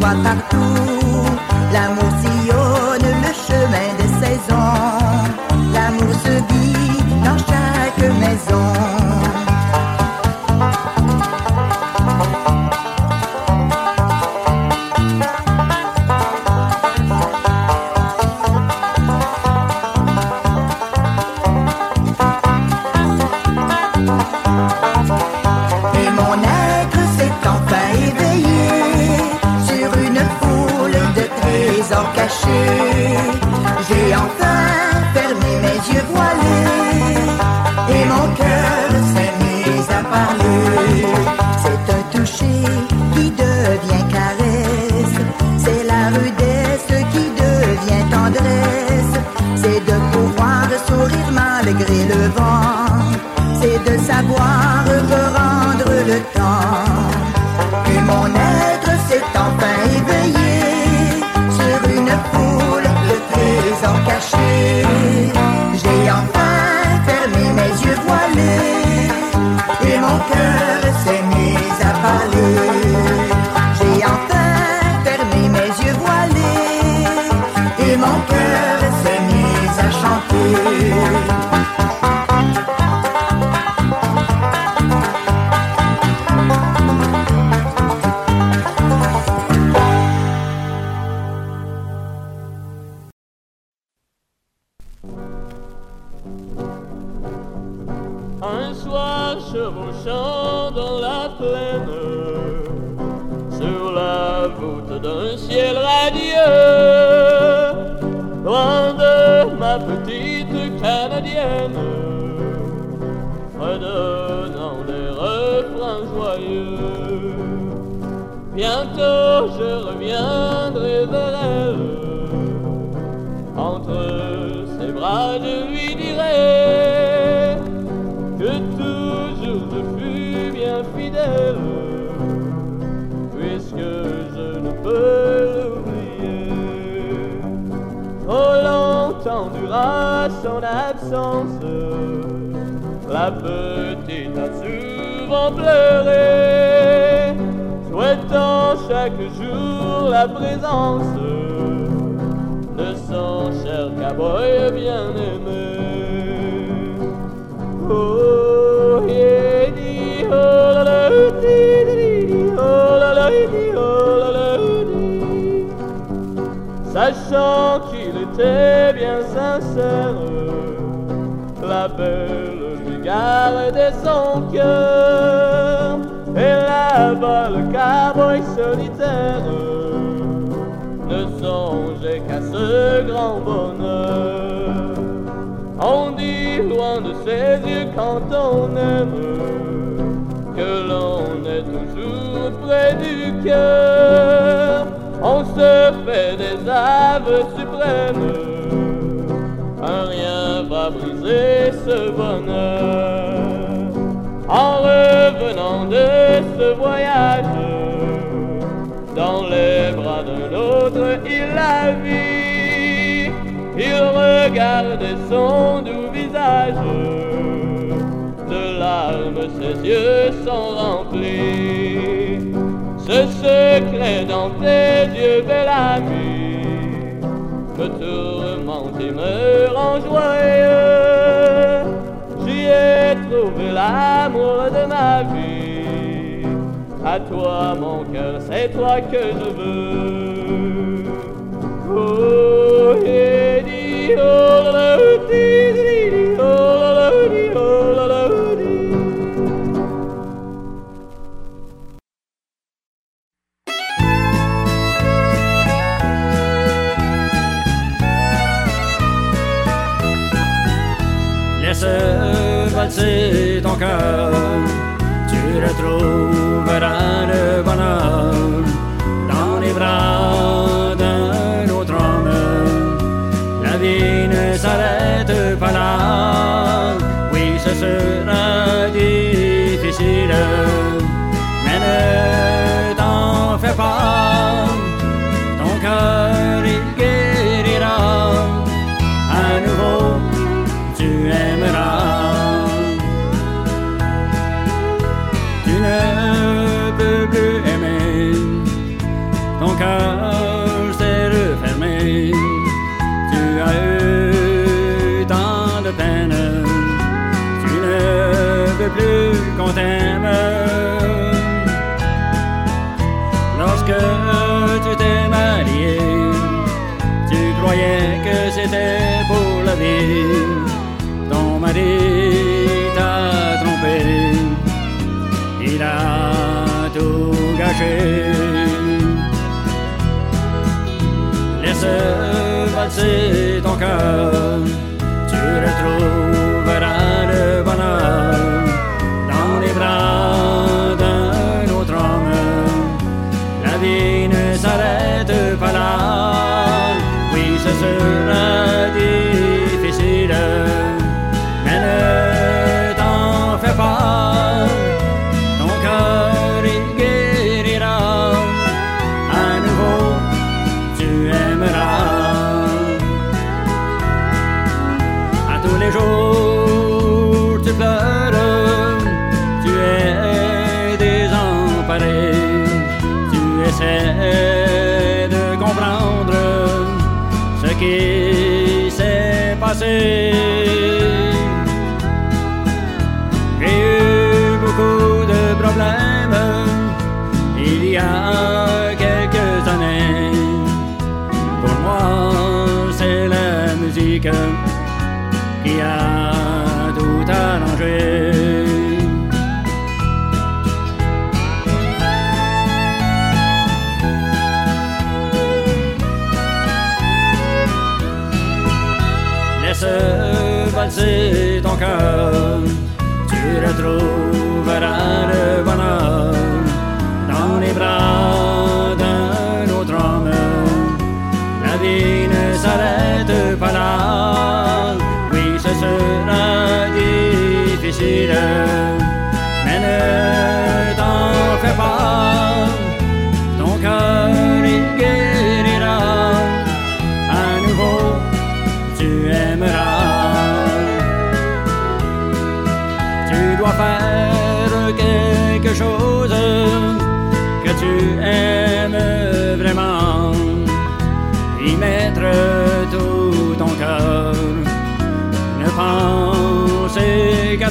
il que l'amour ciel radieux, loin de ma petite canadienne, redonnant des refrains joyeux. Bientôt je dura son absence, la petite a souvent pleuré, souhaitant chaque jour la présence de son cher cowboy bien-aimé. Oh, yeah, di, oh, la, la, di, oh, la, la, oh, la, di. Sachant qu'il était bien sincère, la belle lui gardait son cœur. Et là-bas, le cowboy solitaire ne songeait qu'à ce grand bonheur. On dit loin de ses yeux quand on aime que l'on est toujours près du cœur. On se fait des aveux suprêmes. Bonheur. En revenant de ce voyage, dans les bras d'un autre, il la vit. Il regardait son doux visage. De larmes, ses yeux sont remplis. Ce secret dans tes yeux, belle amie, me tourmente et me rend joyeux. J'y ai trouvé l'amour de ma vie. À toi, mon cœur, c'est toi que je veux. Oh, valser ton cœur, tu retrouveras le bonheur dans les bras tu t'es marié, tu croyais que c'était pour la vie. Ton mari t'a trompé, il a tout gâché. Laisse valser ton cœur, s'arrête pas là. Oui, ce sera de comprendre ce qui s'est passé. Valser ton cœur, tu retrouveras le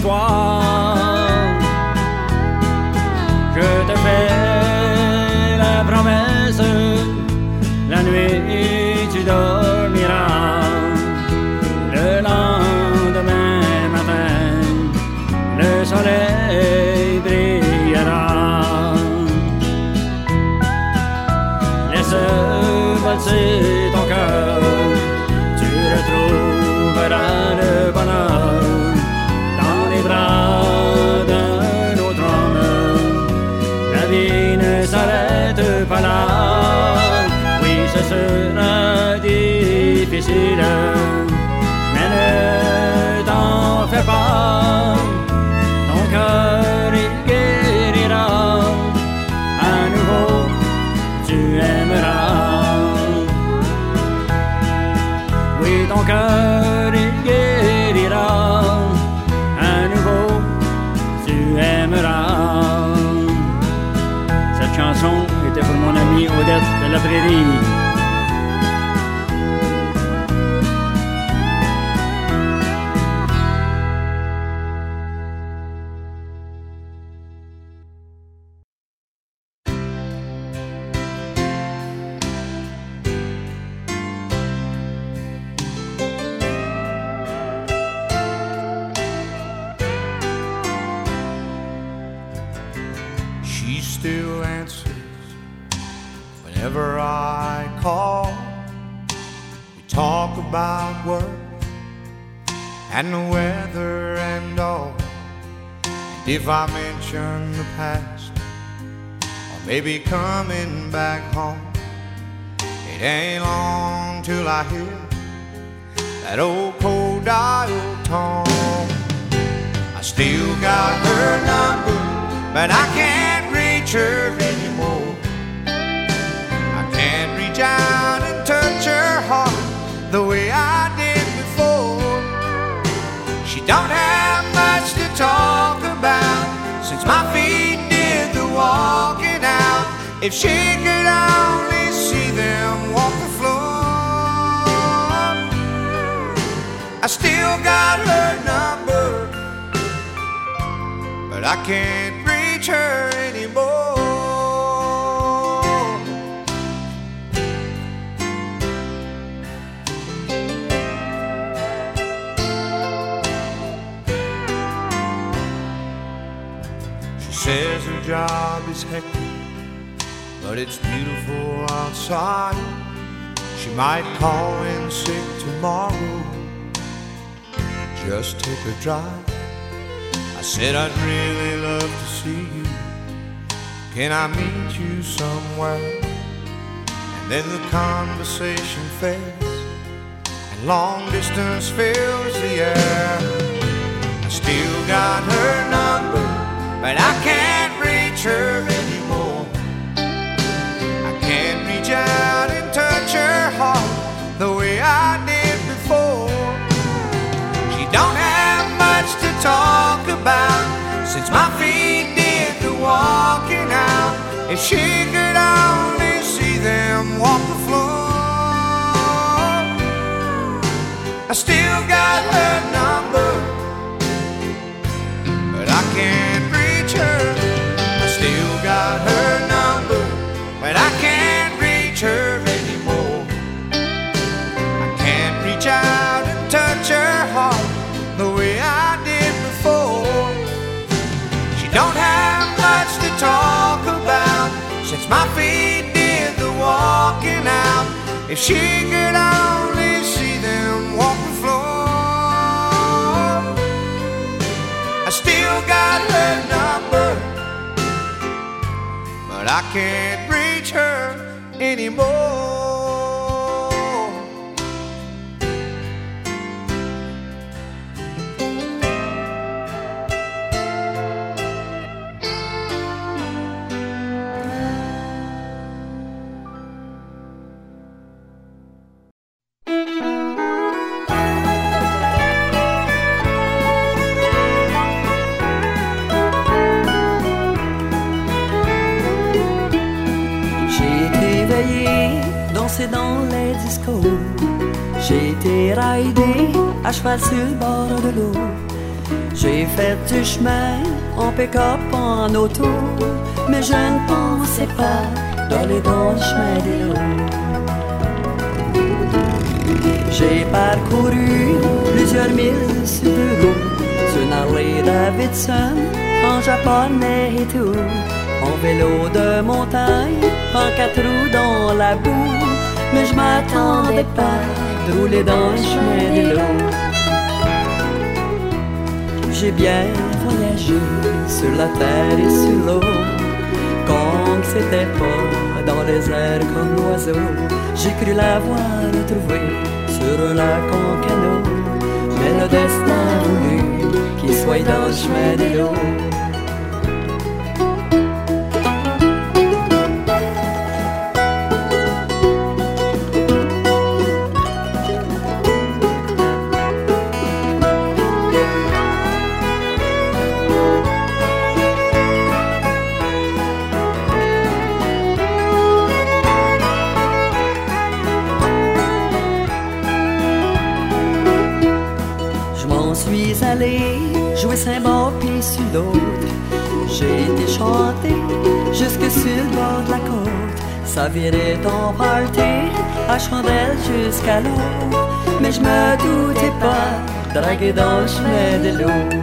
光。Ce sera difficile, mais ne t'en fais pas. Ton cœur il guérira. À nouveau, tu aimeras. Oui, ton cœur il guérira. À nouveau, tu aimeras. Cette chanson était pour mon ami Odette de la Prairie. Whenever I call. We talk about work and the weather and all. And if I mention the past, or maybe coming back home, it ain't long till I hear that old cold dial tone. I still got her number, but I can't reach her anymore. Don't have much to talk about since my feet did the walking out. If she could only see them walk the floor. I still got her number, but I can't reach her anymore. Job is hectic, but it's beautiful outside. She might call in sick tomorrow. Just take a drive. I said I'd really love to see you. Can I meet you somewhere? And then the conversation fades, and long distance fills the air. I still got her number, but I can't reach her anymore. I can't reach out and touch her heart the way I did before. She don't have much to talk about since my feet did the walking out. If she could only see them walk the floor, I still got her number, If she could only see them walk the floor, I still got her number, but I can't reach her anymore. À cheval sur le bord de l'eau. J'ai fait du chemin en pick-up, en auto. Mais je ne pensais pas d'aller dans le chemin des lots. J'ai parcouru plusieurs milles sur le route, sur Harley Davidson, en japonais et tout. En vélo de montagne, en quatre roues dans la boue. Mais je m'attendais pas de rouler dans le chemin des lots. J'ai bien voyagé sur la terre et sur l'eau. Quand c'était pas dans les airs comme l'oiseau, j'ai cru l'avoir retrouvé sur un lac en canot. Mais le destin a voulu qu'il soit dans le chemin des lots. J'ai été chanter jusque sur le bord de la côte. Ça virait en party à chandelle jusqu'à l'eau. Mais je me doutais pas draguer dans le chemin de l'eau.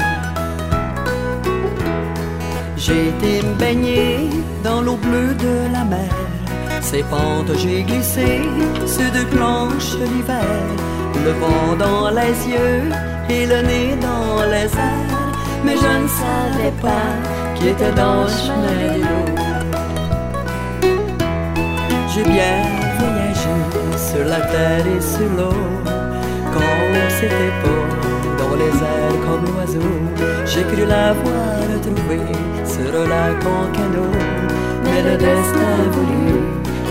J'ai été me baigner dans l'eau bleue de la mer. Ces pentes, j'ai glissé sur deux planches l'hiver. Le vent dans les yeux et le nez dans les airs. Mais je ne savais pas qui était dans le chemin de l'eau. J'ai bien voyagé sur la terre et sur l'eau. Quand c'était pas dans les airs comme l'oiseau, j'ai cru l'avoir retrouvé sur un lac en canot. Mais le destin a voulu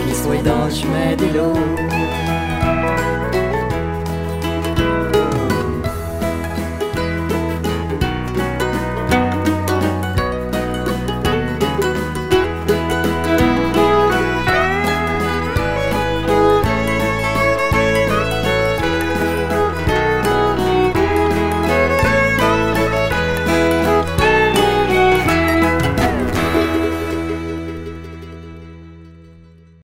qu'il soit dans le chemin de l'eau.